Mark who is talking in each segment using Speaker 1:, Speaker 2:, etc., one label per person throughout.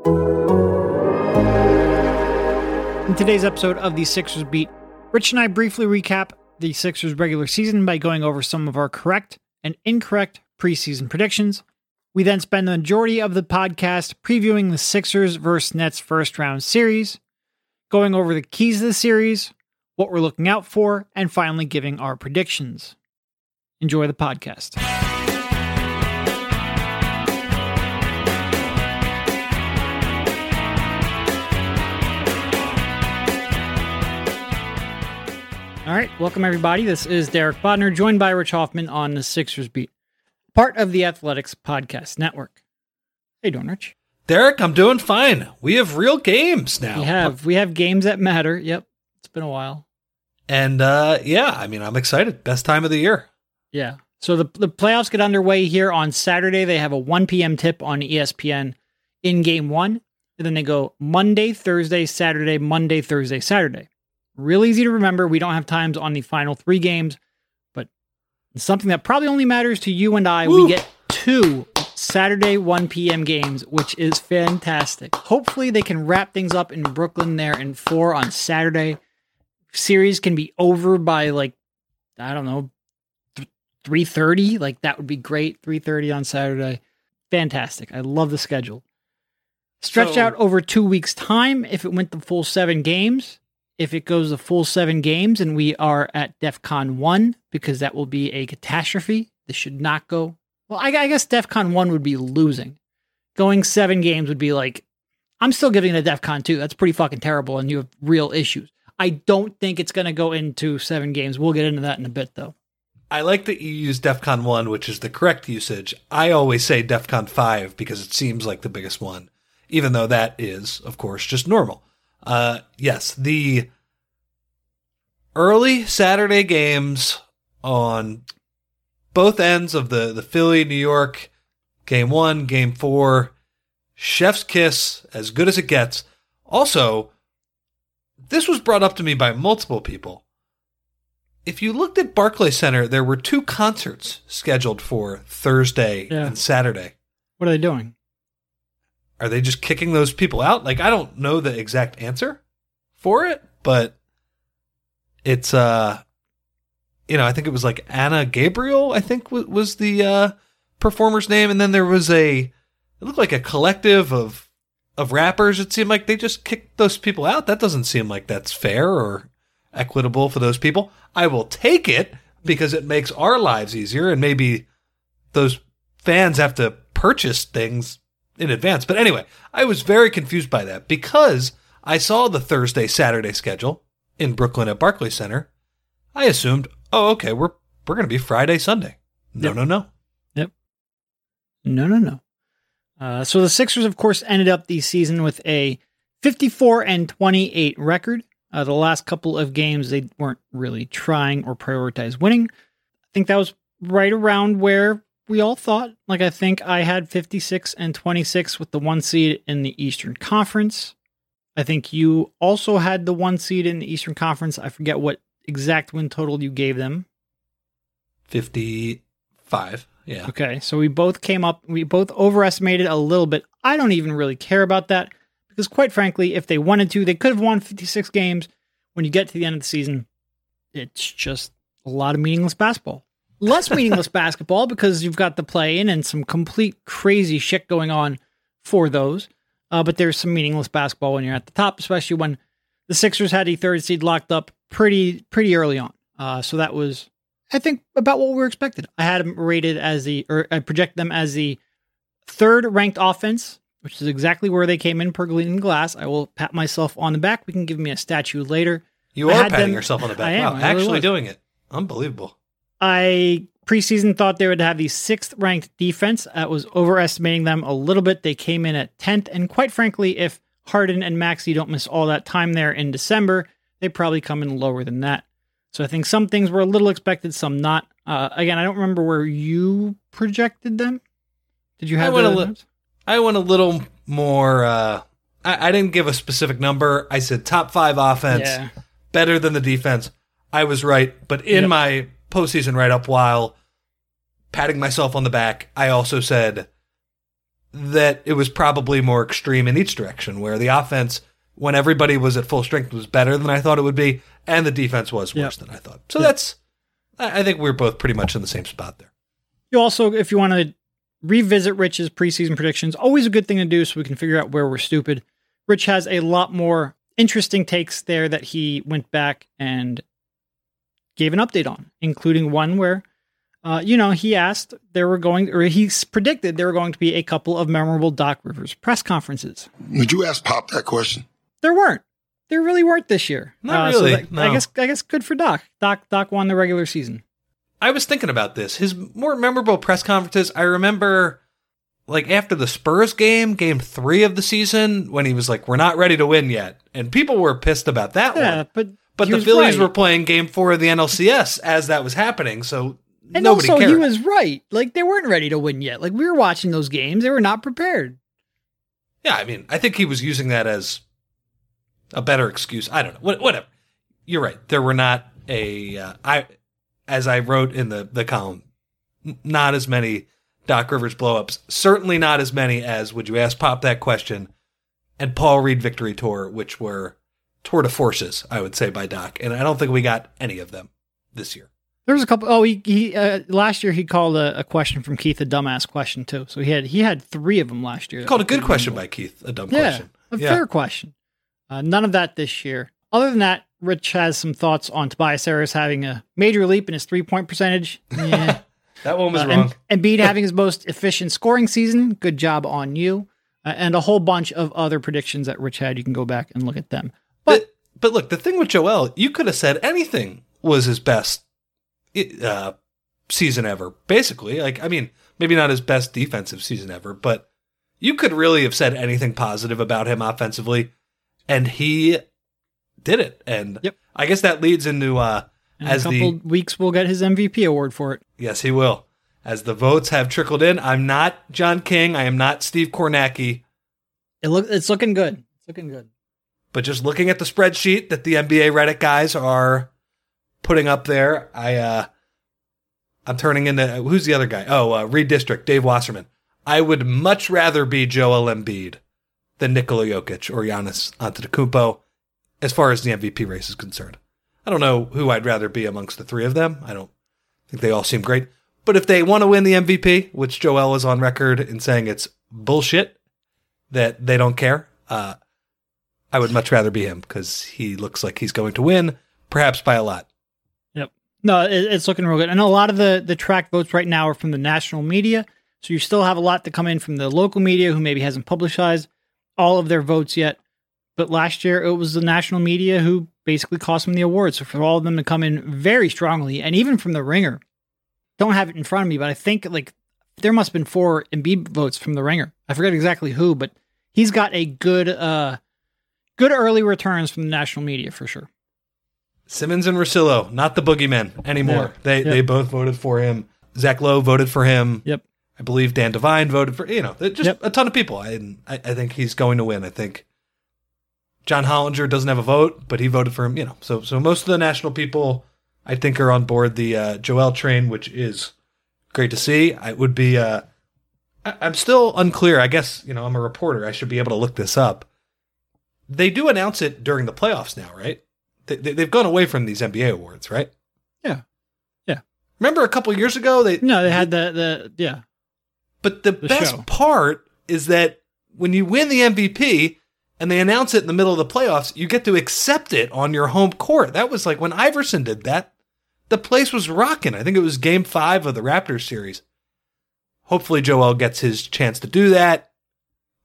Speaker 1: In today's episode of the Sixers Beat, Rich and I briefly recap the Sixers regular season by going over some of our correct and incorrect preseason predictions. We then spend the majority of the podcast previewing the Sixers versus Nets first round series, going over the keys of the series, what we're looking out for, and finally giving our predictions. Enjoy the podcast. All right, welcome everybody. This is Derek Bodner, joined by Rich Hoffman on the Sixers Beat, part of the Athletics Podcast Network. Hey, doing, Rich?
Speaker 2: Derek, I'm doing fine. We have real games now.
Speaker 1: We have we have games that matter. Yep, it's been a while.
Speaker 2: And uh, yeah, I mean, I'm excited. Best time of the year.
Speaker 1: Yeah. So the the playoffs get underway here on Saturday. They have a 1 p.m. tip on ESPN in Game One, and then they go Monday, Thursday, Saturday, Monday, Thursday, Saturday. Real easy to remember. We don't have times on the final three games, but something that probably only matters to you and I.
Speaker 2: Woo.
Speaker 1: We get two Saturday 1 p.m. games, which is fantastic. Hopefully, they can wrap things up in Brooklyn there in four on Saturday. Series can be over by like I don't know three thirty. Like that would be great. Three thirty on Saturday. Fantastic. I love the schedule. Stretched
Speaker 2: So-
Speaker 1: out over two weeks' time. If it went the full seven games, if it goes the full seven games, and we are at DEF CON one, because that will be a catastrophe. This should not go. Well, I, I guess DEF CON one would be losing. Going seven games would be like, I'm still giving it a DEF CON two. That's pretty fucking terrible, and you have real issues. I don't think it's going to go into seven games. We'll get into that in a bit, though.
Speaker 2: I like that you use DEFCON 1, which is the correct usage. I always say DEFCON 5 because it seems like the biggest one, even though that is, of course, just normal. Uh, yes, the early Saturday games on both ends of the, the Philly, New York, game one, game four, chef's kiss, as good as it gets. Also, this was brought up to me by multiple people if you looked at Barclays Center, there were two concerts scheduled for Thursday
Speaker 1: Yeah.
Speaker 2: and Saturday.
Speaker 1: What are they doing?
Speaker 2: Are they just kicking those people out? Like I don't know the exact answer for it, but it's uh you know, I think it was like Ana Gabriel, I think was, was the uh performer's name and then there was a it looked like a collective of of rappers. It seemed like they just kicked those people out. That doesn't seem like that's fair or equitable for those people. I will take it because it makes our lives easier and maybe those fans have to purchase things in advance. But anyway, I was very confused by that because I saw the Thursday Saturday schedule in Brooklyn at Barclays Center. I assumed, oh, okay, we're we're going to be Friday Sunday. No,
Speaker 1: Yep.
Speaker 2: no, no. Yep.
Speaker 1: No, no, no. Uh, so the Sixers, of course, ended up the season with a 54 and 28 record. Uh, the last couple of games, they weren't really trying or prioritize winning. I think that was right around where we all thought. Like, I think I had 56 and 26 with the one seed in the Eastern Conference. I think you also had the one seed in the Eastern Conference. I forget what exact win total you gave them.
Speaker 2: 55. Yeah.
Speaker 1: Okay, so we both came up, we both overestimated a little bit. I don't even really care about that because, quite frankly, if they wanted to, they could have won 56 games. When you get to the end of the season, it's just a lot of meaningless basketball. Less meaningless basketball because you've got the play in and some complete crazy shit going on for those. Uh, but there's some meaningless basketball when you're at the top, especially when the Sixers had a third seed locked up pretty pretty early on. Uh, so that was, I think, about what we were expected. I had them rated as the, or I project them as the third ranked offense, which is exactly where they came in per Glean Glass. I will pat myself on the back. We can give me a statue later.
Speaker 2: You
Speaker 1: I
Speaker 2: are patting
Speaker 1: them-
Speaker 2: yourself on the back.
Speaker 1: I am,
Speaker 2: wow,
Speaker 1: I really
Speaker 2: actually
Speaker 1: was.
Speaker 2: doing it. Unbelievable.
Speaker 1: I preseason thought they would have the sixth ranked defense. That was overestimating them a little bit. They came in at 10th. And quite frankly, if Harden and Maxey don't miss all that time there in December, they probably come in lower than that. So I think some things were a little expected, some not. Uh, again, I don't remember where you projected them. Did you
Speaker 2: I
Speaker 1: have
Speaker 2: went a li- I went a little more. Uh, I, I didn't give a specific number. I said top five offense,
Speaker 1: Yeah.
Speaker 2: better than the defense. I was right, but in
Speaker 1: Yep.
Speaker 2: my postseason write up, while patting myself on the back, I also said that it was probably more extreme in each direction, where the offense, when everybody was at full strength, was better than I thought it would be, and the defense was worse
Speaker 1: Yep.
Speaker 2: than I thought. So
Speaker 1: Yep.
Speaker 2: that's, I I think we're both pretty much in the same spot there.
Speaker 1: You also, if you want to revisit Rich's preseason predictions, always a good thing to do so we can figure out where we're stupid. Rich has a lot more interesting takes there that he went back and gave an update on, including one where, uh, you know, he asked there were going, or he predicted there were going to be a couple of memorable Doc Rivers press conferences.
Speaker 3: Would you ask Pop that question?
Speaker 1: There weren't. There really weren't this year.
Speaker 2: Not
Speaker 1: so
Speaker 2: really,
Speaker 1: that- I guess. I guess good for Doc. Doc. Doc won the regular season.
Speaker 2: I was thinking about this. His more memorable press conferences, I remember like after the Spurs game, game three of the season, when he was like, We're not ready to win yet. And people were pissed about that one.
Speaker 1: Yeah,
Speaker 2: one.
Speaker 1: but
Speaker 2: But
Speaker 1: he
Speaker 2: the Phillies
Speaker 1: right.
Speaker 2: were playing game four of the NLCS as that was happening, so
Speaker 1: And
Speaker 2: nobody
Speaker 1: also,
Speaker 2: cared.
Speaker 1: he was right. Like they weren't ready to win yet. Like we were watching those games, they were not prepared.
Speaker 2: yeah, I mean, I think he was using that as a better excuse. I don't know. What, whatever. You're right. There were not a uh, I as I wrote in the the column, not as many Doc Rivers blowups. Certainly not as many as would you ask Pop that question and Paul Reed Victory Tour, which were tour de forces, I would say by Doc, and I don't think we got any of them this year.
Speaker 1: There was a couple oh he, he uh, last year he called a, a question from Keith a dumbass question too. So he had he had three of them last year.
Speaker 2: He called a good question by Keith, a dumb
Speaker 1: Yeah,
Speaker 2: question.
Speaker 1: a
Speaker 2: Yeah.
Speaker 1: fair question. Uh, none of that this year. Other than that, Rich has some thoughts on Tobias Harris having a major leap in his three point percentage. Yeah.
Speaker 2: That one was
Speaker 1: Uh,
Speaker 2: wrong.
Speaker 1: And Embiid having his most efficient scoring season. Good job on you. Uh, and a whole bunch of other predictions that Rich had. You can go back and look at them.
Speaker 2: But look, the thing with Joel, you could have said anything was his best uh, season ever. Basically, like I mean, maybe not his best defensive season ever, but you could really have said anything positive about him offensively, and he did it. And
Speaker 1: Yep.
Speaker 2: I guess that leads into uh,
Speaker 1: In
Speaker 2: as
Speaker 1: a couple
Speaker 2: the
Speaker 1: weeks, we'll get his MVP award for it.
Speaker 2: yes, he will. As the votes have trickled in, I'm not John King. I am not Steve Kornacki.
Speaker 1: It look, it's looking good. It's looking good.
Speaker 2: But just looking at the spreadsheet that the NBA Reddit guys are putting up there, I uh I'm turning into who's the other guy? Oh, uh, Reed District, Dave Wasserman. I would much rather be Joel Embiid than Nikola Jokic or Giannis Antetokounmpo as far as the MVP race is concerned. I don't know who I'd rather be amongst the three of them. I don't think they all seem great. But if they want to win the MVP, which Joel is on record in saying it's bullshit that they don't care, uh, I would much rather be him because he looks like he's going to win, perhaps by a lot.
Speaker 1: Yep. No, it, it's looking real good. And a lot of the the track votes right now are from the national media. So you still have a lot to come in from the local media who maybe hasn't publicized all of their votes yet. But last year it was the national media who basically cost them the award. So for all of them to come in very strongly, and even from the ringer, don't have it in front of me, but I think like there must have been four Embiid votes from the ringer. I forget exactly who, but he's got a good uh good early returns from the national media for sure.
Speaker 2: Simmons and Russillo, not the boogeyman anymore.
Speaker 1: Yeah.
Speaker 2: They
Speaker 1: Yep.
Speaker 2: they both voted for him. Zach Lowe voted for him.
Speaker 1: Yep.
Speaker 2: I believe Dan Devine voted for you know just
Speaker 1: Yep.
Speaker 2: a ton of people. I, I I think he's going to win. I think John Hollinger doesn't have a vote, but he voted for him. You know, so so most of the national people I think are on board the uh, Joel train, which is great to see. I would be. Uh, I, I'm still unclear. I guess you know I'm a reporter. I should be able to look this up. They do announce it during the playoffs now, right? They, they, they've gone away from these NBA awards, right?
Speaker 1: Yeah. Yeah.
Speaker 2: Remember a couple years ago they
Speaker 1: No, they had the the yeah.
Speaker 2: but the,
Speaker 1: The
Speaker 2: best
Speaker 1: show.
Speaker 2: part is that when you win the MVP and they announce it in the middle of the playoffs, you get to accept it on your home court. That was like when Iverson did that. The place was rocking. I think it was game five of the Raptors series. Hopefully, Joel gets his chance to do that.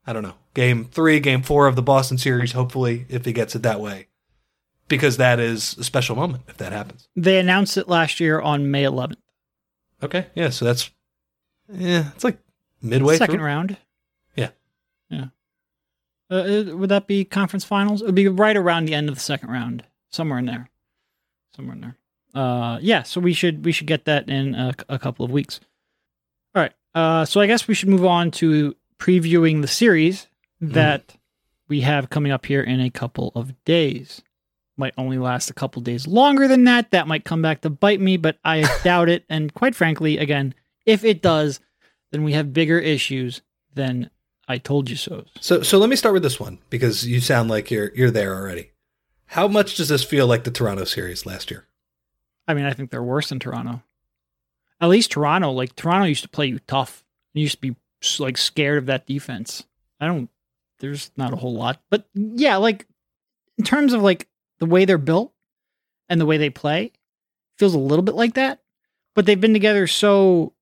Speaker 2: I don't know. Game three, game four of the Boston series, hopefully, if he gets it that way. Because that is a special moment if that happens.
Speaker 1: They announced it last year on May 11th.
Speaker 2: Okay. Yeah. So that's, yeah, it's like midway
Speaker 1: Second
Speaker 2: through.
Speaker 1: round.
Speaker 2: Yeah.
Speaker 1: Yeah. Uh, uh, would that be conference finals? It would be right around the end of the second round, somewhere in there, somewhere in there. Uh, yeah. So we should we should get that in a, a couple of weeks. All right. Uh, so I guess we should move on to previewing the series Mm. that we have coming up here in a couple of days. Might only last a couple days longer than that. That might come back to bite me, but I doubt it. And quite frankly, again, if it does, then we have bigger issues than I told you so.
Speaker 2: So so let me start with this one because you sound like you're you're there already. How much does this feel like the Toronto series last year?
Speaker 1: I mean, I think they're worse than Toronto. At least Toronto, like Toronto used to play you tough. You used to be like scared of that defense. I don't. There's not a whole lot, but yeah, like in terms of like the way they're built and the way they play, feels a little bit like that. But they've been together so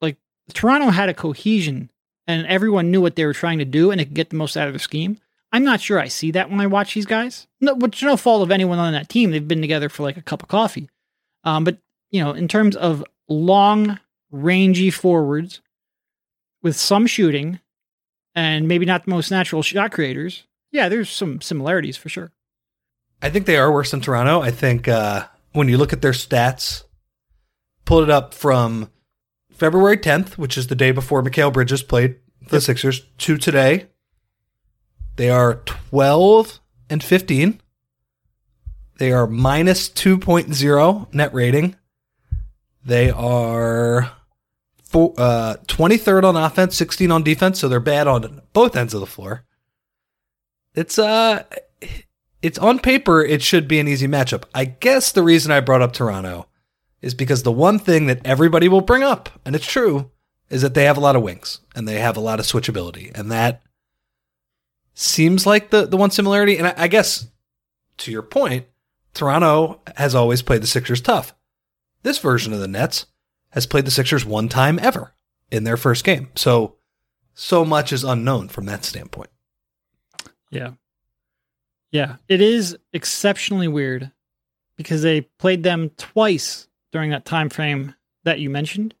Speaker 1: like Toronto had a cohesion and everyone knew what they were trying to do and it could get the most out of the scheme. I'm not sure I see that when I watch these guys. No, which no fault of anyone on that team. They've been together for like a cup of coffee. Um, but you know, in terms of long, rangy forwards with some shooting and maybe not the most natural shot creators, yeah, there's some similarities for sure.
Speaker 2: I think they are worse than Toronto. I think uh, when you look at their stats, pulled it up from February 10th, which is the day before Mikal Bridges played the yep. Sixers, to today. They are 12 and 15. They are minus 2.0 net rating. They are uh, 23rd on offense, 16 on defense, so they're bad on both ends of the floor. It's uh it's on paper it should be an easy matchup. I guess the reason I brought up Toronto is because the one thing that everybody will bring up, and it's true, is that they have a lot of wings and they have a lot of switchability. And that seems like the, the one similarity. And I, I guess to your point, Toronto has always played the Sixers tough. This version of the Nets has played the Sixers one time ever in their first game. So, so much is unknown from that standpoint.
Speaker 1: Yeah. Yeah. It is exceptionally weird because they played them twice during that time frame that you mentioned.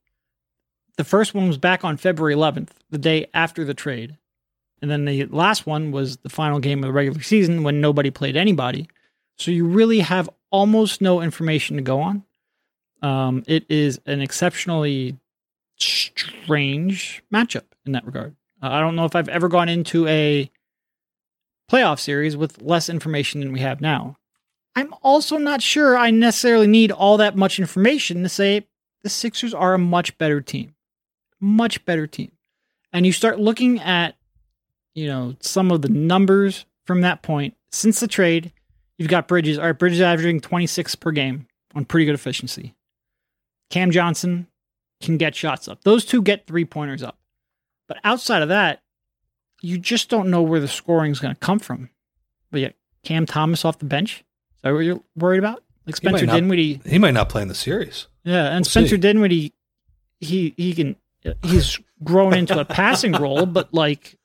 Speaker 1: The first one was back on February 11th, the day after the trade. And then the last one was the final game of the regular season when nobody played anybody. So you really have almost no information to go on. Um, it is an exceptionally strange matchup in that regard. Uh, I don't know if I've ever gone into a playoff series with less information than we have now. I'm also not sure I necessarily need all that much information to say the Sixers are a much better team. Much better team. And you start looking at, you know, some of the numbers from that point since the trade. You've got Bridges. All right, Bridges averaging 26 per game on pretty good efficiency. Cam Johnson can get shots up. Those two get three pointers up. But outside of that, you just don't know where the scoring is going to come from. But yet, Cam Thomas off the bench, is that what you're worried about? Like Spencer
Speaker 2: he not,
Speaker 1: Dinwiddie.
Speaker 2: He might not play in the series.
Speaker 1: Yeah, and we'll Spencer see. Dinwiddie, he he can he's grown into a passing role, but like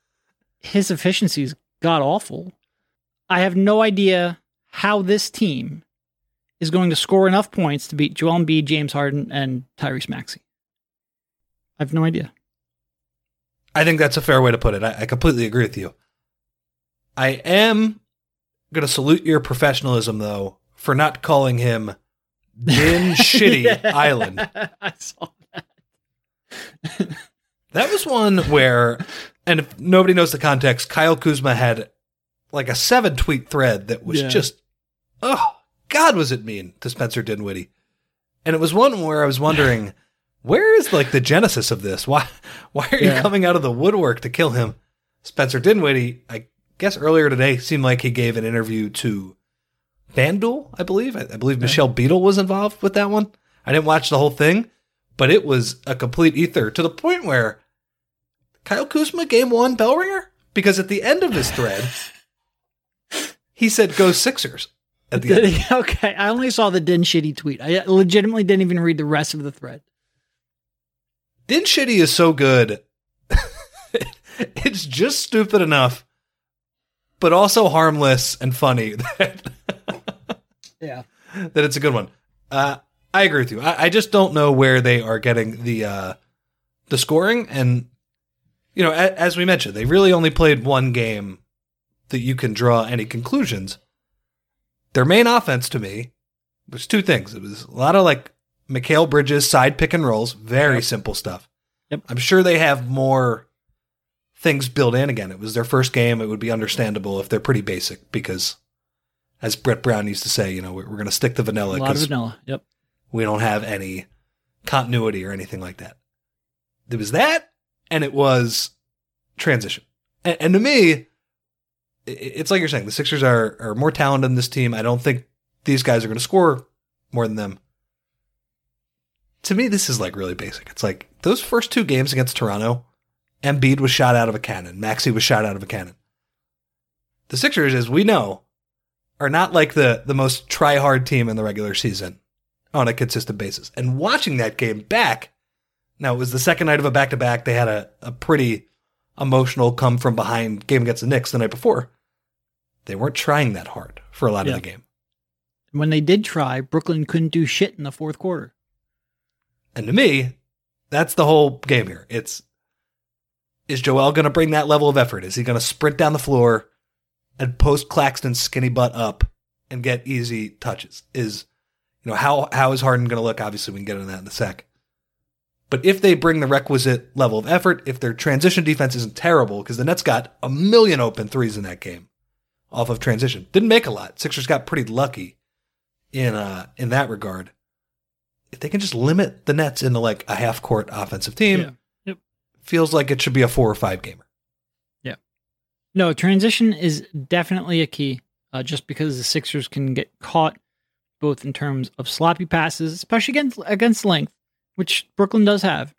Speaker 1: his efficiency's god awful. I have no idea how this team is going to score enough points to beat Joel Embiid, James Harden, and Tyrese Maxey. I have no idea.
Speaker 2: I think that's a fair way to put it. I, I completely agree with you. I am going to salute your professionalism though for not calling him Din Shitty yeah, Island. I saw that. that was one where, and if nobody knows the context, Kyle Kuzma had like a seven tweet thread that was yeah. just, oh God, was it mean to Spencer Dinwiddie? And it was one where I was wondering, where is like the genesis of this? Why, why are yeah. you coming out of the woodwork to kill him? Spencer Dinwiddie, I guess earlier today seemed like he gave an interview to FanDuel, I believe. I, I believe Michelle Beadle was involved with that one. I didn't watch the whole thing, but it was a complete ether to the point where Kyle Kuzma game one bell ringer because at the end of his thread, he said "Go Sixers." At the
Speaker 1: end. okay, I only saw the Din Shitty tweet. I legitimately didn't even read the rest of the thread.
Speaker 2: Din Shitty is so good. it's just stupid enough but also harmless and funny. That
Speaker 1: yeah,
Speaker 2: that it's a good one. Uh, I agree with you. I, I, just don't know where they are getting the uh, the scoring, and you know, a, as we mentioned, they really only played one game that you can draw any conclusions. Their main offense to me was two things. It was a lot of like Mikal Bridges side pick and rolls, very yep. simple stuff.
Speaker 1: Yep.
Speaker 2: I'm sure they have more things built in again. It was their first game. It would be understandable if they're pretty basic because, as Brett Brown used to say, you know, we're, we're going to stick to vanilla.
Speaker 1: A lot of vanilla. Yep.
Speaker 2: We don't have any continuity or anything like that. There was that, and it was transition. And, and to me, it's like you're saying the Sixers are are more talented than this team. I don't think these guys are going to score more than them. To me, this is like really basic. It's like those first two games against Toronto, Embiid was shot out of a cannon. Maxey was shot out of a cannon. The Sixers, as we know, are not like the the most try hard team in the regular season on a consistent basis. And watching that game back, now it was the second night of a back to back. They had a, a pretty emotional come from behind game against the Knicks the night before. They weren't trying that hard for a lot
Speaker 1: Yeah.
Speaker 2: of the game.
Speaker 1: When they did try, Brooklyn couldn't do shit in the fourth quarter.
Speaker 2: And to me, that's the whole game here. It's is Joel going to bring that level of effort? Is he going to sprint down the floor and post Claxton's skinny butt up and get easy touches? Is you know how how is Harden going to look? Obviously, we can get into that in a sec. But if they bring the requisite level of effort, if their transition defense isn't terrible, because the Nets got a million open threes in that game off of transition, didn't make a lot. Sixers got pretty lucky in uh in that regard. If they can just limit the Nets into like a half court offensive team,
Speaker 1: Yeah. Yep.
Speaker 2: feels like it should be a four or five gamer. Yeah.
Speaker 1: No, transition is definitely a key, uh, just because the Sixers can get caught both in terms of sloppy passes, especially against against length, which Brooklyn does have,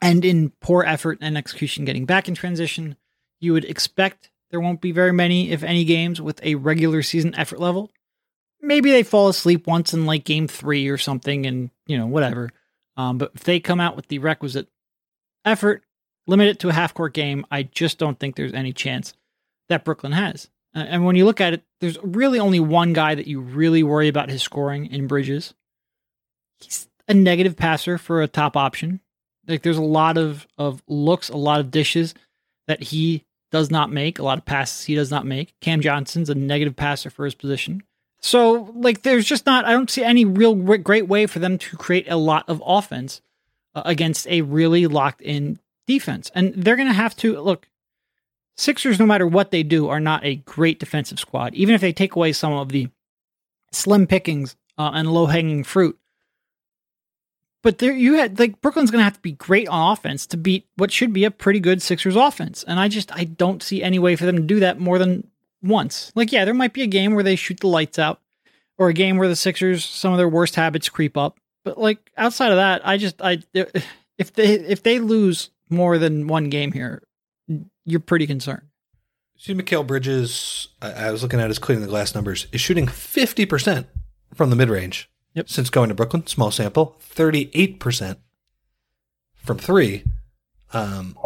Speaker 1: and in poor effort and execution getting back in transition. You would expect there won't be very many, if any, games with a regular season effort level. Maybe they fall asleep once in like game three or something, and you know whatever. Um, but if they come out with the requisite effort, limit it to a half court game, I just don't think there's any chance that Brooklyn has. And when you look at it, there's really only one guy that you really worry about his scoring in Bridges. He's a negative passer for a top option. Like there's a lot of of looks, a lot of dishes that he does not make, a lot of passes he does not make. Cam Johnson's a negative passer for his position. So like there's just not I don't see any real great way for them to create a lot of offense uh, against a really locked in defense. And they're going to have to look. Sixers, no matter what they do, are not a great defensive squad. Even if they take away some of the slim pickings uh, and low hanging fruit, but there you had like Brooklyn's going to have to be great on offense to beat what should be a pretty good Sixers offense. And I just I don't see any way for them to do that more than once. Like yeah, there might be a game where they shoot the lights out, or a game where the Sixers some of their worst habits creep up. But like outside of that, I just I if they if they lose more than one game here, you're pretty concerned.
Speaker 2: See, Mikal Bridges, I, I was looking at his cleaning the glass numbers, is shooting 50% from the mid range
Speaker 1: Yep.
Speaker 2: since going to Brooklyn. Small sample, 38% from three. Um,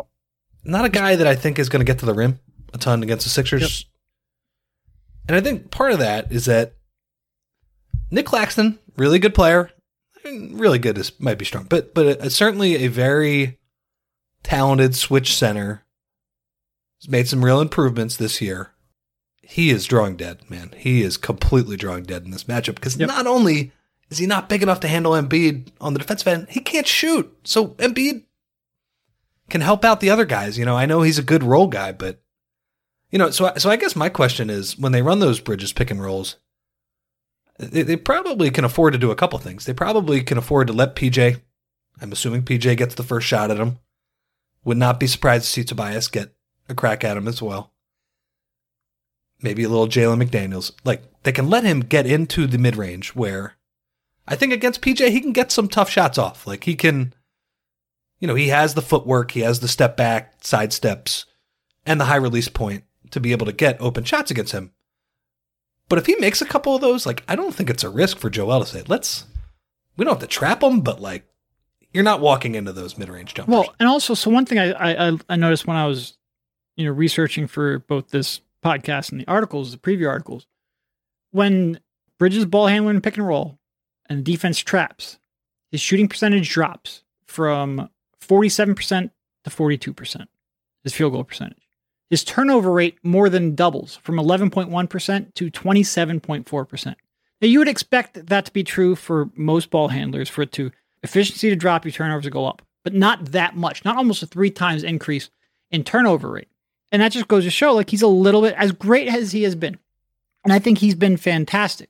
Speaker 2: not a guy that I think is going to get to the rim a ton against the Sixers. And I think part of that is that Nick Claxton, really good player. Really good is might be strong, but but uh, certainly a very talented switch center. He's made some real improvements this year. He is drawing dead, man. He is completely drawing dead in this matchup because
Speaker 1: Yep.
Speaker 2: not only is he not big enough to handle Embiid on the defensive end, he can't shoot. So Embiid can help out the other guys. You know, I know he's a good role guy, but you know, so so I guess my question is when they run those bridges pick and rolls, they, they probably can afford to do a couple things. They probably can afford to let PJ. I'm assuming PJ gets the first shot at him. Would not be surprised to see Tobias get a crack at him as well. Maybe a little Jalen McDaniels. Like they can let him get into the mid range where I think against PJ he can get some tough shots off. Like he can, you know, he has the footwork, he has the step back, side steps, and the high release point to be able to get open shots against him. But if he makes a couple of those, like I don't think it's a risk for Joel to say, let's we don't have to trap him, but like you're not walking into those mid range jumpers.
Speaker 1: Well, and also, so one thing I, I I- noticed when I was, you know, researching for both this podcast and the articles, the preview articles, when Bridges ball handling and pick and roll, and the defense traps, his shooting percentage drops from forty seven percent to forty two percent. His field goal percentage. His turnover rate more than doubles from eleven point one percent to twenty seven point four percent. Now you would expect that to be true for most ball handlers for it to efficiency to drop, your turnovers to go up, but not that much, not almost a three times increase in turnover rate. And that just goes to show like he's a little bit as great as he has been. And I think he's been fantastic.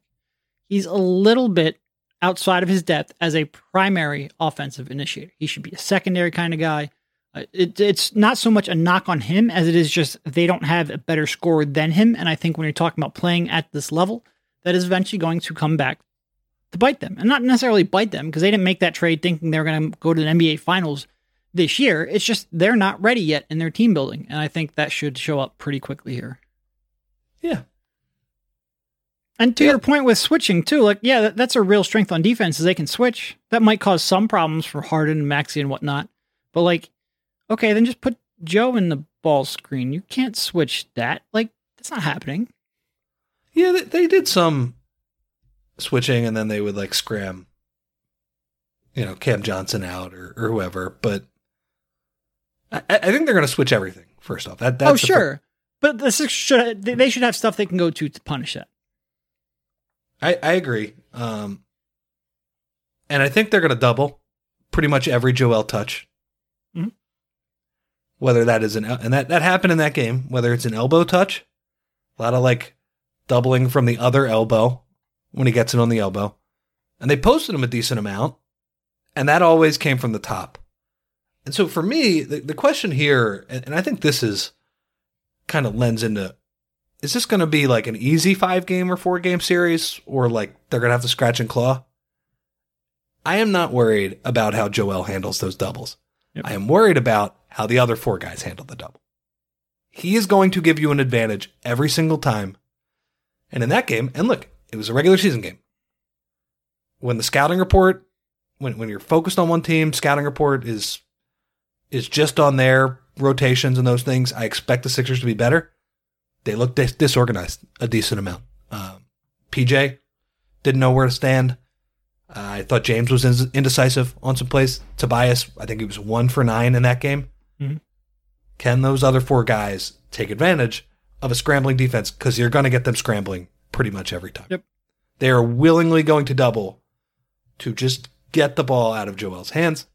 Speaker 1: He's a little bit outside of his depth as a primary offensive initiator. He should be a secondary kind of guy. Uh, It, it's not so much a knock on him as it is just they don't have a better score than him. And I think when you're talking about playing at this level, that is eventually going to come back to bite them. And not necessarily bite them because they didn't make that trade thinking they were going to go to the NBA finals this year. It's just they're not ready yet in their team building. And I think that should show up pretty quickly here.
Speaker 2: Yeah.
Speaker 1: And to
Speaker 2: Yeah.
Speaker 1: your point with switching too, like yeah, that, that's a real strength on defense is they can switch. That might cause some problems for Harden and Maxey and whatnot. But like, okay, then just put Joe in the ball screen. You can't switch that. Like that's not happening.
Speaker 2: Yeah, they, they did some switching and then they would like scram, you know, Cam Johnson out or, or whoever. But I, I think they're going to switch everything, first off. That, that's
Speaker 1: oh sure, but the Sixers should they they should have stuff they can go to to punish that.
Speaker 2: I, I agree. Um, and I think they're going to double pretty much every Joel touch.
Speaker 1: Mhm.
Speaker 2: Whether that is an and that that happened in that game. Whether it's an elbow touch, a lot of like doubling from the other elbow when he gets it on the elbow, and they posted him a decent amount, and that always came from the top. And so for me, the, the question here, and, and I think this is kind of lends into is this going to be like an easy five game or four game series or like they're going to have to scratch and claw? I am not worried about how Joel handles those doubles.
Speaker 1: Yep.
Speaker 2: I am worried about how the other four guys handle the double. He is going to give you an advantage every single time. And in that game, and look, it was a regular season game. When the scouting report, when, when you're focused on one team, scouting report is is just on their rotations and those things. I expect the Sixers to be better they looked dis- disorganized a decent amount. Um, PJ didn't know where to stand. Uh, I thought James was in- indecisive on some plays. Tobias, I think he was one for nine in that game.
Speaker 1: Mhm.
Speaker 2: Can those other four guys take advantage of a scrambling defense? Because you're going to get them scrambling pretty much every time.
Speaker 1: Yep.
Speaker 2: They are willingly going to double to just get the ball out of Joel's hands.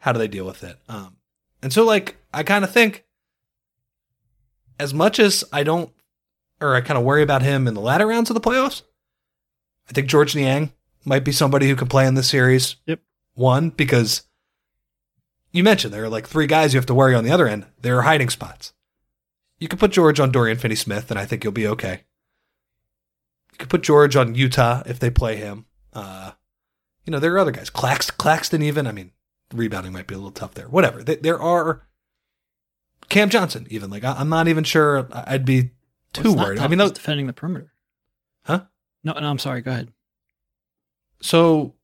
Speaker 2: How do they deal with it? Um, and so, like, I kind of think as much as I don't, or I kind of worry about him in the latter rounds of the playoffs, I think George Niang might be somebody who can play in this series.
Speaker 1: Yep.
Speaker 2: One, because you mentioned there are like three guys you have to worry on the other end. There are hiding spots. You could put George on Dorian Finney Smith, and I think you'll be okay. You could put George on Yuta if they play him. Uh, you know, there are other guys. Clax, Claxton, even. I mean, rebounding might be a little tough there. Whatever. There are Cam Johnson, even. Like, I- I'm not even sure I'd be too
Speaker 1: not
Speaker 2: worried. I mean, those,
Speaker 1: defending the perimeter.
Speaker 2: Huh?
Speaker 1: No, no, I'm sorry. Go ahead.
Speaker 2: so,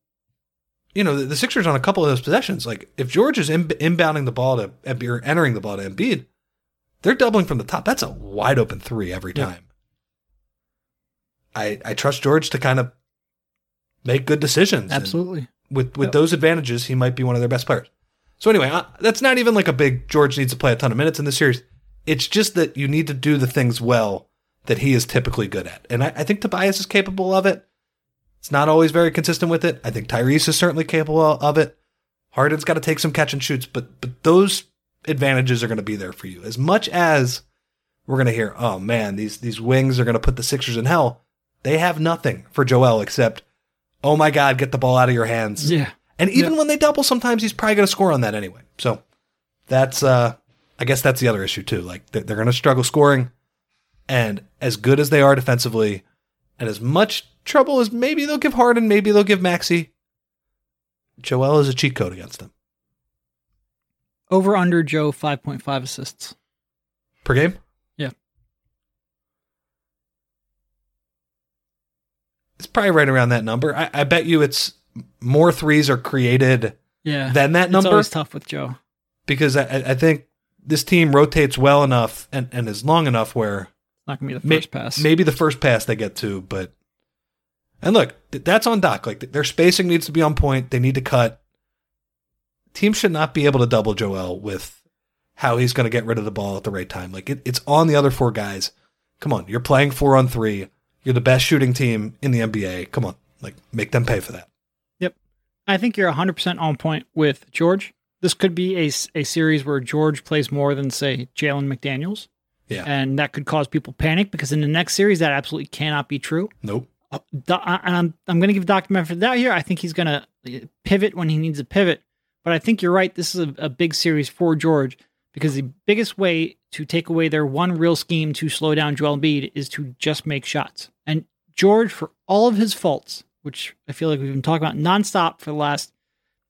Speaker 2: you know, the, the Sixers on a couple of those possessions, like, if George is in, inbounding the ball to, Embi- or entering the ball to Embiid, they're doubling from the top. That's a wide open three every
Speaker 1: Yeah.
Speaker 2: time. I, I trust George to kind of make good decisions. and-
Speaker 1: Absolutely.
Speaker 2: with with
Speaker 1: Yep.
Speaker 2: those advantages, he might be one of their best players. So anyway, that's not even like a big George needs to play a ton of minutes in this series. It's just that you need to do the things well that he is typically good at, and I, I think Tobias is capable of it. It's not always very consistent with it. I think Tyrese is certainly capable of it. Harden's got to take some catch and shoots, but but those advantages are going to be there for you. As much as we're going to hear, oh man, these these wings are going to put the Sixers in hell. They have nothing for Joel except, oh my God, get the ball out of your hands.
Speaker 1: Yeah.
Speaker 2: And even when they double, sometimes he's probably going to score on that anyway. So that's, uh, I guess that's the other issue too. Like they're, they're going to struggle scoring, and as good as they are defensively, and as much trouble as maybe they'll give Harden, maybe they'll give Maxey. Joel is a cheat code against them
Speaker 1: Over under Joe 5.5 assists.
Speaker 2: per game.
Speaker 1: Yeah.
Speaker 2: It's probably right around that number. I, I bet you it's more threes are created
Speaker 1: Yeah.
Speaker 2: than that number.
Speaker 1: It's always tough with Joe.
Speaker 2: because I, I think this team rotates well enough and, and is long enough where
Speaker 1: It's not going to be the
Speaker 2: may-
Speaker 1: first pass.
Speaker 2: maybe the first pass they get to, but and look, that's on Doc. Like their spacing needs to be on point. They need to cut. Teams should not be able to double Joel with how he's going to get rid of the ball at the right time. Like it, it's on the other four guys. Come on, you're playing four on three. You're the best shooting team in the NBA. Come on, like make them pay for that.
Speaker 1: I think you're 100% on point with George. This could be a, a series where George plays more than, say, Jalen McDaniels.
Speaker 2: Yeah.
Speaker 1: And that could cause people panic because in the next series, that absolutely cannot be true.
Speaker 2: Nope.
Speaker 1: Uh, Do- I- I'm, I'm going to give Dr. Medford that here. I think he's going to pivot when he needs to pivot. But I think you're right. This is a, a big series for George because the biggest way to take away their one real scheme to slow down Joel Embiid is to just make shots. And George, for all of his faults, which I feel like we've been talking about nonstop for the last,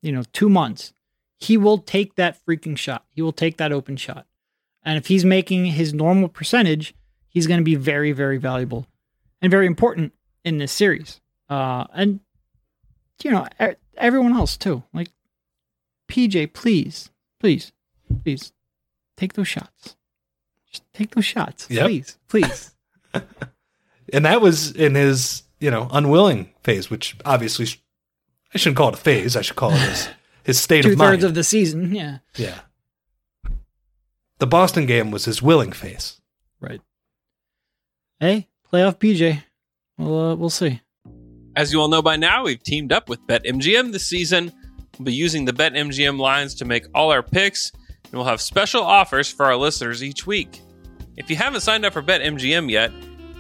Speaker 1: you know, two months, he will take that freaking shot. He will take that open shot. And if he's making his normal percentage, he's going to be very, very valuable and very important in this series. Uh, and, you know, everyone else too. Like, PJ, please, please, please take those shots. Just take those shots. Yep. Please, please.
Speaker 2: and that was in his, you know, unwilling phase, which obviously I shouldn't call it a phase. I should call it his, his state of mind.
Speaker 1: Two thirds of the season. Yeah.
Speaker 2: Yeah. The Boston game was his willing phase.
Speaker 1: Right. Hey, playoff PJ. We'll, uh, we'll see.
Speaker 4: As you all know by now, we've teamed up with BetMGM this season. We'll be using the BetMGM lines to make all our picks, and we'll have special offers for our listeners each week. If you haven't signed up for BetMGM yet,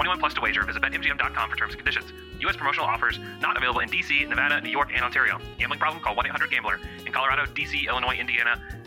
Speaker 5: 21 plus to wager. Visit BetMGM.com for terms and conditions. U.S. promotional offers not available in D.C., Nevada, New York, and Ontario. Gambling problem? Call 1-800-GAMBLER. In Colorado, D.C., Illinois, Indiana,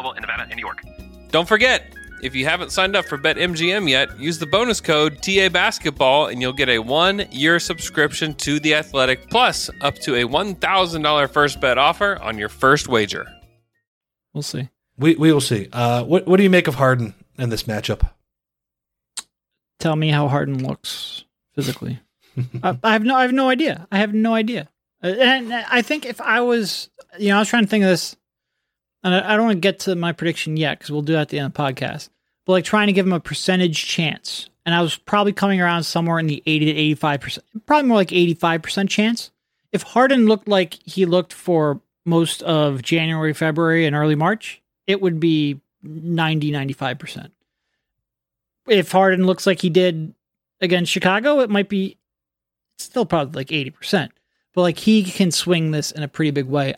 Speaker 5: available in Nevada and New York.
Speaker 4: Don't forget, if you haven't signed up for BetMGM yet, use the bonus code TA Basketball and you'll get a one year subscription to The Athletic, plus up to a $1,000 first bet offer on your first wager.
Speaker 1: We'll see.
Speaker 2: We, we will see. Uh, what, what do you make of Harden in this matchup?
Speaker 1: Tell me how Harden looks physically. I, I, have no, I have no idea. I have no idea. Uh, and I think if I was, you know, I was trying to think of this and I, I don't want to get to my prediction yet because we'll do that at the end of the podcast. But like trying to give him a percentage chance, and I was probably coming around somewhere in the eighty to eighty-five percent, probably more like eighty-five percent chance. If Harden looked like he looked for most of January, February, and early March, it would be 90, 95%. If Harden looks like he did against Chicago, it might be still probably like 80%. But like he can swing this in a pretty big way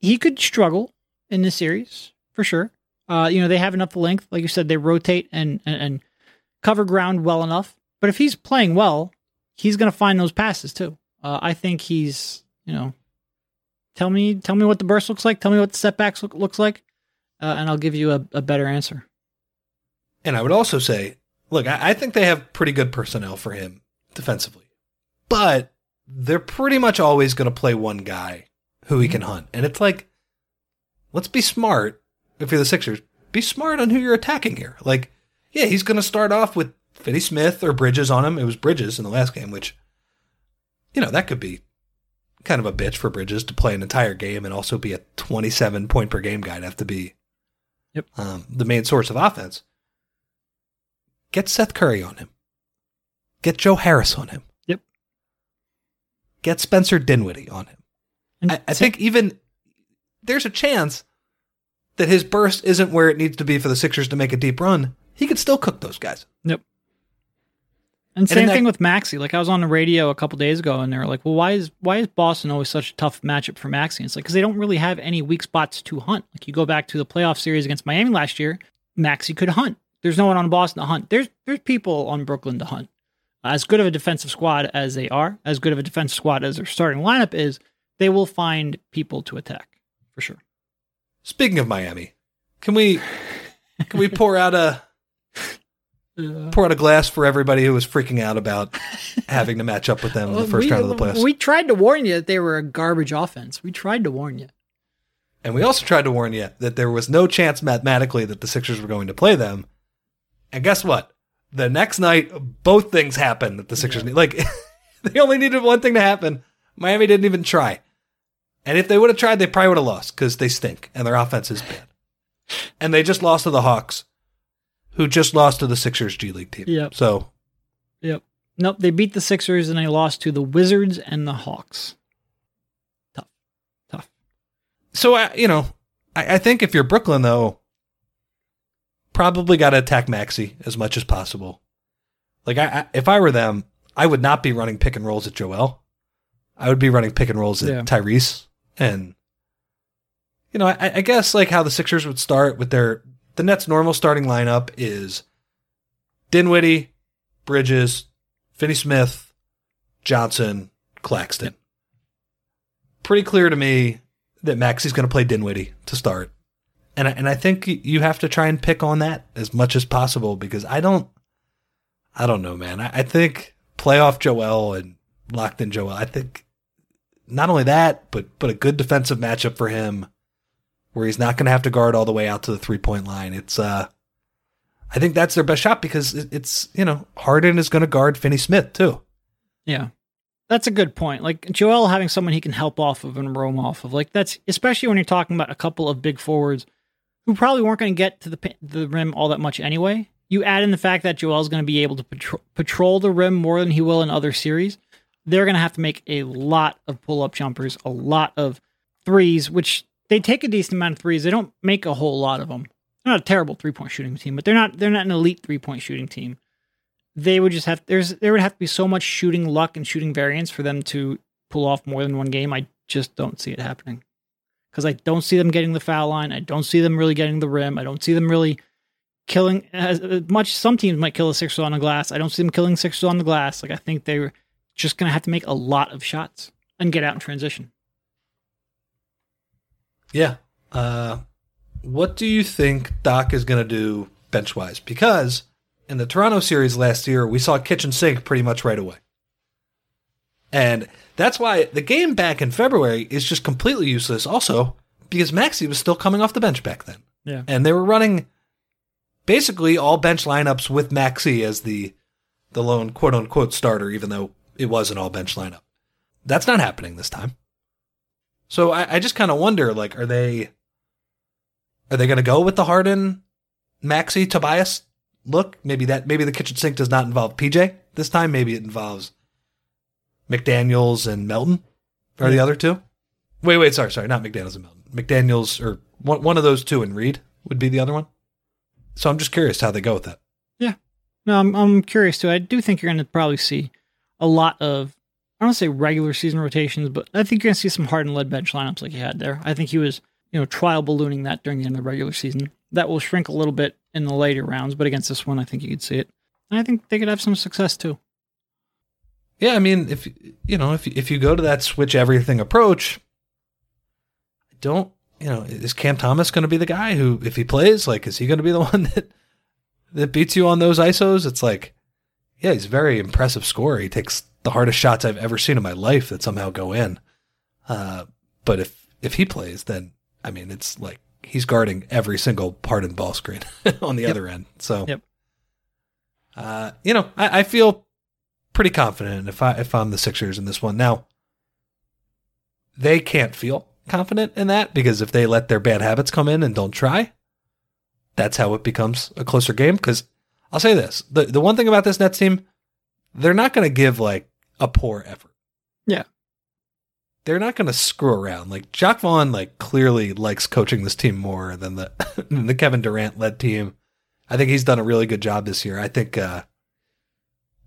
Speaker 1: he could struggle in this series for sure. Uh, you know, they have enough length, like you said, they rotate and, and, and cover ground well enough. But if he's playing well, he's going to find those passes too. Uh, I think he's, you know, tell me, tell me what the burst looks like. Tell me what the setbacks look, looks like, uh, and I'll give you a, a, better answer.
Speaker 2: And I would also say, look, I, I think they have pretty good personnel for him defensively, but they're pretty much always going to play one guy who he can hunt. And it's like, let's be smart. If you're the Sixers, be smart on who you're attacking here. Like, yeah, he's going to start off with Finney Smith or Bridges on him. It was Bridges in the last game, which, you know, that could be kind of a bitch for Bridges to play an entire game and also be a 27 point per game guy and have to be
Speaker 1: yep.
Speaker 2: um, the main source of offense. Get Seth Curry on him. Get Joe Harris on him.
Speaker 1: Yep.
Speaker 2: Get Spencer Dinwiddie on him. I, I think even there's a chance that his burst isn't where it needs to be for the Sixers to make a deep run. He could still cook those guys.
Speaker 1: Yep. And same and thing that, with Maxey. Like I was on the radio a couple days ago, and they were like, "Well, why is why is Boston always such a tough matchup for Maxey?" And it's like because they don't really have any weak spots to hunt. Like you go back to the playoff series against Miami last year, Maxey could hunt. There's no one on Boston to hunt. There's there's people on Brooklyn to hunt. As good of a defensive squad as they are, as good of a defensive squad as their starting lineup is, they will find people to attack for sure.
Speaker 2: Speaking of Miami, can we can we pour out a pour out a glass for everybody who was freaking out about having to match up with them in the first
Speaker 1: we,
Speaker 2: round of the playoffs?
Speaker 1: We tried to warn you that they were a garbage offense. We tried to warn you.
Speaker 2: And we also tried to warn you that there was no chance mathematically that the Sixers were going to play them. And guess what? The next night, both things happened that the Sixers need. Like, they only needed one thing to happen. Miami didn't even try. And if they would have tried, they probably would have lost because they stink and their offense is bad. And they just lost to the Hawks, who just lost to the Sixers G League team.
Speaker 1: Yep.
Speaker 2: So,
Speaker 1: Yep. Nope. They beat the Sixers and they lost to the Wizards and the Hawks. Tough. Tough.
Speaker 2: so I, you know, I, I think if you're Brooklyn though, probably got to attack Maxey as much as possible. Like I, I, if I were them, I would not be running pick and rolls at Joel. I would be running pick and rolls at
Speaker 1: Yeah.
Speaker 2: Tyrese, and you know, I, I guess like how the Sixers would start with their the Nets' normal starting lineup is Dinwiddie, Bridges, Finney Smith, Johnson, Claxton. Pretty clear to me that Maxey's going to play Dinwiddie to start. And I, and I think you have to try and pick on that as much as possible because I don't I don't know, man. I, I think playoff Joel and locked in Joel. I think not only that, but but a good defensive matchup for him where he's not going to have to guard all the way out to the three point line. It's uh I think that's their best shot because it, it's you know Harden is going to guard Finney Smith too.
Speaker 1: Yeah. That's a good point. Like Joel having someone he can help off of and roam off of. Like that's especially when you're talking about a couple of big forwards who probably weren't going to get to the the rim all that much anyway. You add in the fact that Joel's going to be able to patrol, patrol the rim more than he will in other series. They're going to have to make a lot of pull up jumpers, a lot of threes, which they take a decent amount of threes. They don't make a whole lot of them. They're not a terrible three point shooting team, but they're not they're not an elite three point shooting team they would just have there's there would have to be so much shooting luck and shooting variance for them to pull off more than one game. I just don't see it happening because I don't see them getting the foul line. I don't see them really getting the rim. I don't see them really killing as, much. Some teams might kill a Sixers on the glass. I don't see them killing Sixers on the glass. Like I think they're just going to have to make a lot of shots and get out in transition.
Speaker 2: Yeah. Uh, what do you think Doc is going to do bench wise? Because in the Toronto series last year, we saw kitchen sink pretty much right away. And that's why the game back in February is just completely useless also because Maxey was still coming off the bench back then.
Speaker 1: Yeah.
Speaker 2: And they were running basically all bench lineups with Maxey as the the lone quote unquote starter, even though it was an all bench lineup. That's not happening this time. So I, I just kind of wonder, like, are they are they going to go with the Harden, Maxey, Tobias look? Maybe that maybe the kitchen sink does not involve PJ this time. Maybe it involves McDaniels and Melton, or the other two. Wait, wait, sorry, sorry, not McDaniels and Melton. McDaniels or one one of those two and Reed would be the other one. So I'm just curious how they go with that.
Speaker 1: Yeah, no, I'm I'm curious too. I do think you're going to probably see a lot of I don't say regular season rotations, but I think you're to see some Harden led bench lineups like he had there. I think he was you know trial ballooning that during the end of the regular season. That will shrink a little bit in the later rounds, but against this one, I think you could see it. And I think they could have some success too.
Speaker 2: Yeah, I mean, if you know, if if you go to that switch everything approach, I don't you know? Is Cam Thomas going to be the guy who, if he plays, like, is he going to be the one that that beats you on those isos? It's like, yeah, he's a very impressive scorer. He takes the hardest shots I've ever seen in my life that somehow go in. Uh, but if if he plays, then I mean, it's like he's guarding every single part in ball screen on the
Speaker 1: Yep.
Speaker 2: other end. So,
Speaker 1: Yep.
Speaker 2: uh, you know, I, I feel pretty confident if I if I'm the Sixers in this one. Now, they can't feel confident in that because if they let their bad habits come in and don't try, that's how it becomes a closer game. Because I'll say this: the the one thing about this Nets team, they're not going to give like a poor effort.
Speaker 1: Yeah.
Speaker 2: They're not going to screw around. Like Jacque Vaughn, like clearly likes coaching this team more than the than the Kevin Durant led team. I think he's done a really good job this year. I think, uh,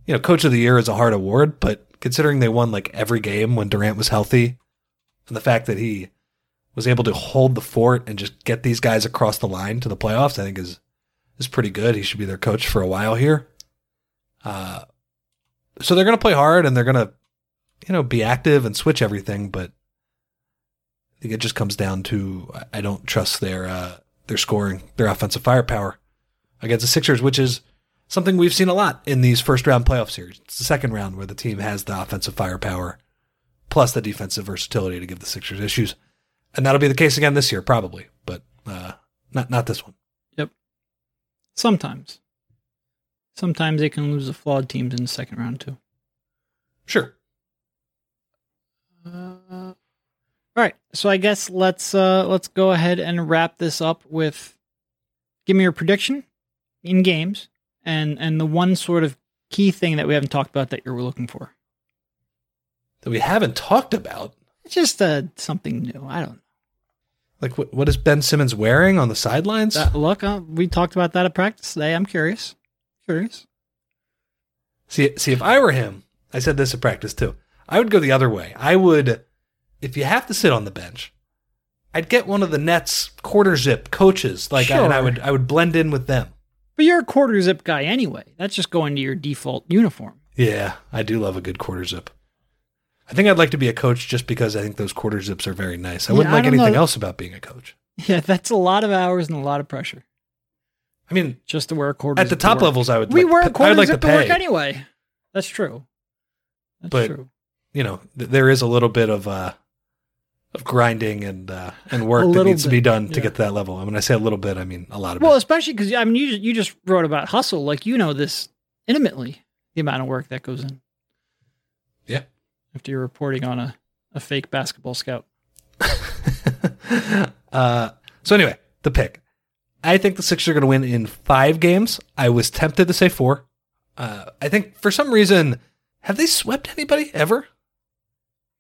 Speaker 2: you know, Coach of the Year is a hard award, but considering they won like every game when Durant was healthy, and the fact that he was able to hold the fort and just get these guys across the line to the playoffs, I think is is pretty good. He should be their coach for a while here. Uh, so they're going to play hard and they're going to, you know, be active and switch everything. But I think it just comes down to I- don't trust their uh, their scoring, their offensive firepower against the Sixers, which is something we've seen a lot in these first round playoff series. It's the second round where the team has the offensive firepower plus the defensive versatility to give the Sixers issues. and that'll be the case again this year, probably, but uh, not not this one.
Speaker 1: Sometimes. Sometimes they can lose the flawed teams in the second round too.
Speaker 2: Sure.
Speaker 1: Uh, all right, so I guess let's uh let's go ahead and wrap this up with give me your prediction in games and and the one sort of key thing that we haven't talked about that you're looking for.
Speaker 2: That we haven't talked about.
Speaker 1: It's just uh something new. I don't
Speaker 2: Like what what is Ben Simmons wearing on the sidelines?
Speaker 1: Uh, look, uh, we talked about that at practice today. I'm curious. Curious.
Speaker 2: See, see, if I were him, I said this at practice too. I would go the other way. I would, if you have to sit on the bench, I'd get one of the Nets quarter zip coaches, like, and I would, I would blend in with them.
Speaker 1: But you're a quarter zip guy anyway. That's just going to your default uniform.
Speaker 2: Yeah, I do love a good quarter zip. I think I'd like to be a coach just because I think those quarter zips are very nice. I
Speaker 1: Yeah,
Speaker 2: wouldn't
Speaker 1: I
Speaker 2: like anything
Speaker 1: know.
Speaker 2: else about being a coach.
Speaker 1: Yeah, that's a lot of hours and a lot of pressure
Speaker 2: I mean,
Speaker 1: just to wear a quarter.
Speaker 2: at the
Speaker 1: to
Speaker 2: top
Speaker 1: work.
Speaker 2: levels, I would.
Speaker 1: we
Speaker 2: like,
Speaker 1: wear a quarter
Speaker 2: like
Speaker 1: zip
Speaker 2: to
Speaker 1: to, work anyway. That's true. That's
Speaker 2: But-
Speaker 1: true.
Speaker 2: You know, th- there is a little bit of uh, of grinding and uh, and work that needs to be
Speaker 1: bit,
Speaker 2: done to
Speaker 1: yeah.
Speaker 2: get to that level. And when I say a little bit, I mean a lot of
Speaker 1: Well,
Speaker 2: it.
Speaker 1: especially because I mean, you you just wrote about hustle, like you know this intimately, the amount of work that goes in.
Speaker 2: Yeah.
Speaker 1: After you're reporting on a, a fake basketball scout.
Speaker 2: uh, so anyway, the pick. I think the Sixers are going to win in five games. I was tempted to say four. Uh, I think for some reason, have they swept anybody ever?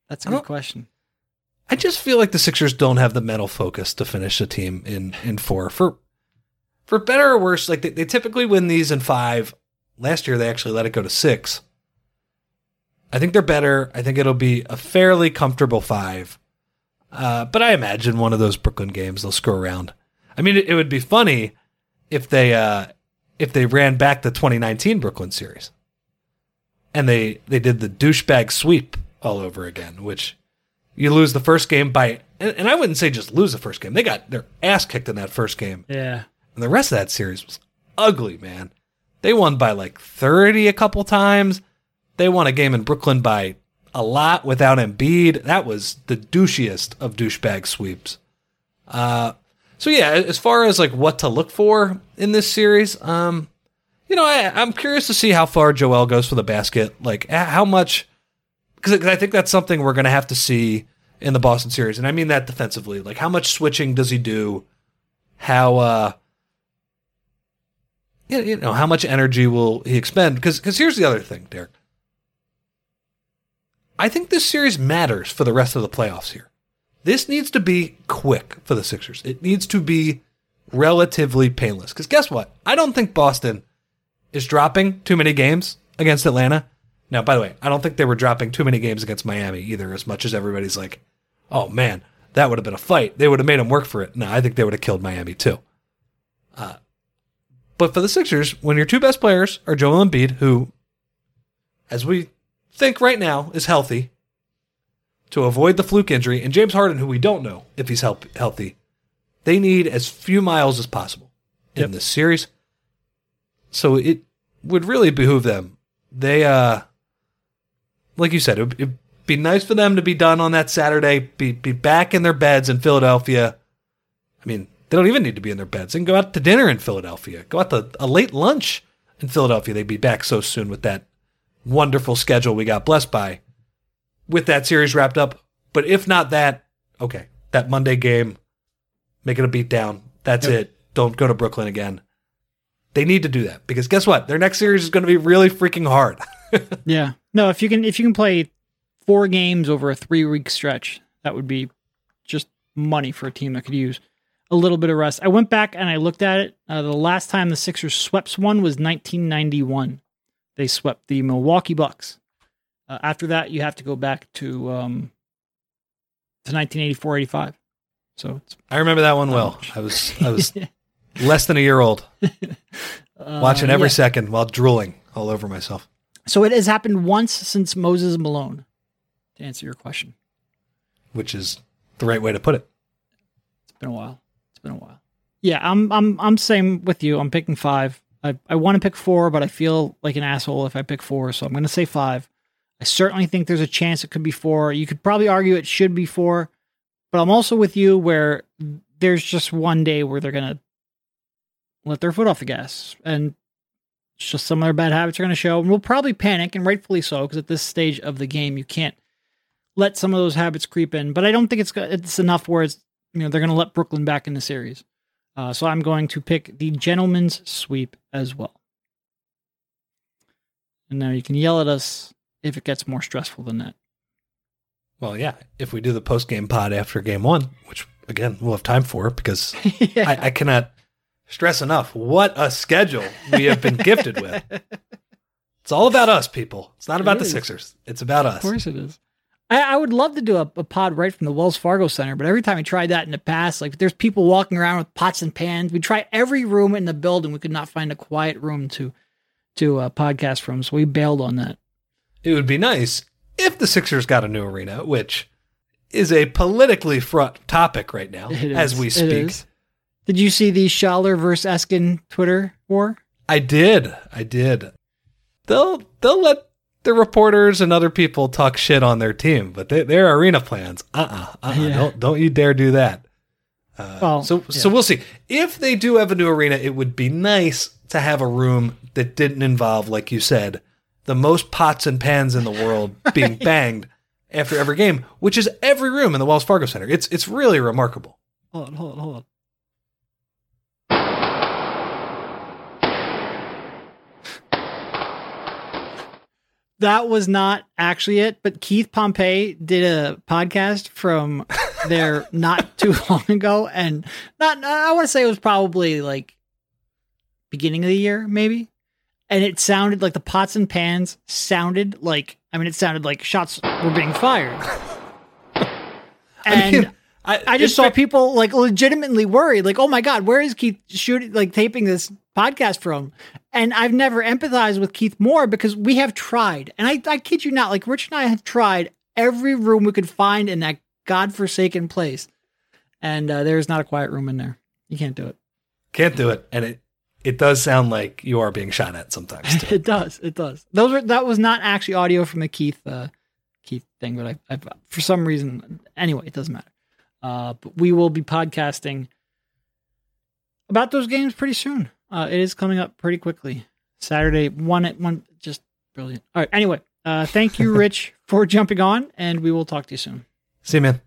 Speaker 1: That's a good question.
Speaker 2: I just feel like the Sixers don't have the mental focus to finish a team in in four. For for better or worse, like they, they typically win these in five. Last year they actually let it go to six. I think they're better. I think it'll be a fairly comfortable five. Uh, but I imagine one of those Brooklyn games they'll screw around. I mean, it, it would be funny if they uh, if they ran back the 2019 Brooklyn series and they they did the douchebag sweep all over again, which you lose the first game by, and, and I wouldn't say just lose the first game. They got their ass kicked in that first game,
Speaker 1: Yeah.
Speaker 2: and the rest of that series was ugly, man. They won by like 30 a couple times. They won a game in Brooklyn by a lot without Embiid. That was the douchiest of douchebag sweeps. Uh, so yeah, as far as like what to look for in this series, um, you know, I, I'm curious to see how far Joel goes for the basket. Like how much, because I think that's something we're going to have to see in the Boston series, and I mean that defensively. Like how much switching does he do? How uh, you you know, how much energy will he expend? Because because here's the other thing, Derek. I think this series matters for the rest of the playoffs here. This needs to be quick for the Sixers. It needs to be relatively painless. Because guess what? I don't think Boston is dropping too many games against Atlanta. Now, by the way, I don't think they were dropping too many games against Miami either, as much as everybody's like, oh man, that would have been a fight. They would have made them work for it. No, I think they would have killed Miami too. Uh, but for the Sixers, when your two best players are Joel Embiid, who, as we think right now, is healthy to avoid the fluke injury, and James Harden, who we don't know if he's help- healthy, they need as few miles as possible in
Speaker 1: Yep.
Speaker 2: this series. So it would really behoove them. They, uh, like you said, it would it'd be nice for them to be done on that Saturday, be be back in their beds in Philadelphia. I mean, they don't even need to be in their beds. They can go out to dinner in Philadelphia, go out to a late lunch in Philadelphia. They'd be back so soon with that wonderful schedule we got blessed by with that series wrapped up. But if not that, okay, that Monday game, make it a beatdown. That's
Speaker 1: Yep.
Speaker 2: it. Don't go to Brooklyn again. They need to do that because guess what? Their next series is going to be really freaking hard.
Speaker 1: Yeah. No, if you can if you can play four games over a three week stretch, that would be just money for a team that could use a little bit of rest. I went back and I looked at it. Uh, the last time the Sixers swept one was 1991. They swept the Milwaukee Bucks. Uh, after that, you have to go back to um, to 1984-85. So it's
Speaker 2: I remember that one well. I was I was less than a year old, watching
Speaker 1: uh,
Speaker 2: every
Speaker 1: yeah.
Speaker 2: second while drooling all over myself.
Speaker 1: So it has happened once since Moses Malone. To answer your question,
Speaker 2: which is the right way to put it.
Speaker 1: it's been a while. It's been a while. Yeah, I'm I'm I'm same with you. I'm picking five. I I want to pick four, but I feel like an asshole if I pick four, so I'm going to say five. I certainly think there's a chance it could be four. You could probably argue it should be four, But I'm also with you where there's just one day where they're gonna let their foot off the gas, and it's just some of their bad habits are gonna show, and we'll probably panic, and rightfully so, because at this stage of the game, you can't let some of those habits creep in. But I don't think it's it's enough where it's you know they're gonna let Brooklyn back in the series. Uh, so I'm going to pick the gentleman's sweep as well. And now you can yell at us if it gets more stressful than that.
Speaker 2: Well, yeah. If we do the post game pod after game one, which again we'll have time for because I, I cannot stress enough what a schedule we have been gifted with. It's all about us, people. It's not about the. Sixers. It's about us.
Speaker 1: Of course it is. I, I would love to do a, a pod right from the Wells Fargo Center, but every time we tried that in the past, like there's people walking around with pots and pans. We try every room in the building. We could not find a quiet room to to uh, podcast from, so we bailed on that.
Speaker 2: It would be nice if the Sixers got a new arena, which is a politically fraught topic right now
Speaker 1: It
Speaker 2: as
Speaker 1: is.
Speaker 2: we speak.
Speaker 1: Did you see the Schaller versus Eskin Twitter war?
Speaker 2: I did. I did. They'll they'll let the reporters and other people talk shit on their team, but they, their arena plans, uh uh-uh, uh,
Speaker 1: Yeah.
Speaker 2: don't don't you dare do that. Uh,
Speaker 1: Well,
Speaker 2: so so we'll see. If they do have a new arena, it would be nice to have a room that didn't involve, like you said, the most pots and pans in the world being banged after every game, which is every room in the Wells Fargo Center. It's it's really remarkable.
Speaker 1: Hold on, hold on, hold on. That was not actually it, but Keith Pompey did a podcast from there not too long ago, and not I want to say it was probably like beginning of the year, maybe. And it sounded like the pots and pans sounded like I mean, it sounded like shots were being fired. And
Speaker 2: mean, I,
Speaker 1: I just saw
Speaker 2: fair-
Speaker 1: people like legitimately worried, like, oh my God, where is Keith shooting, like taping this podcast from? And I've never empathized with Keith more because we have tried. And I, I kid you not, like, Rich and I have tried every room we could find in that godforsaken place. And uh, there's not a quiet room in there. You can't do it.
Speaker 2: can't do it, and it it does sound like you are being shot at sometimes. Too.
Speaker 1: it does. It does. Those were, that was not actually audio from the Keith, uh, Keith thing, but I, I, for some reason, anyway, it doesn't matter. Uh, but we will be podcasting about those games pretty soon. Uh, it is coming up pretty quickly. Saturday, one at one, just brilliant. All right. Anyway, uh, thank you, Rich, for jumping on, and we will talk to you soon.
Speaker 2: See you, man.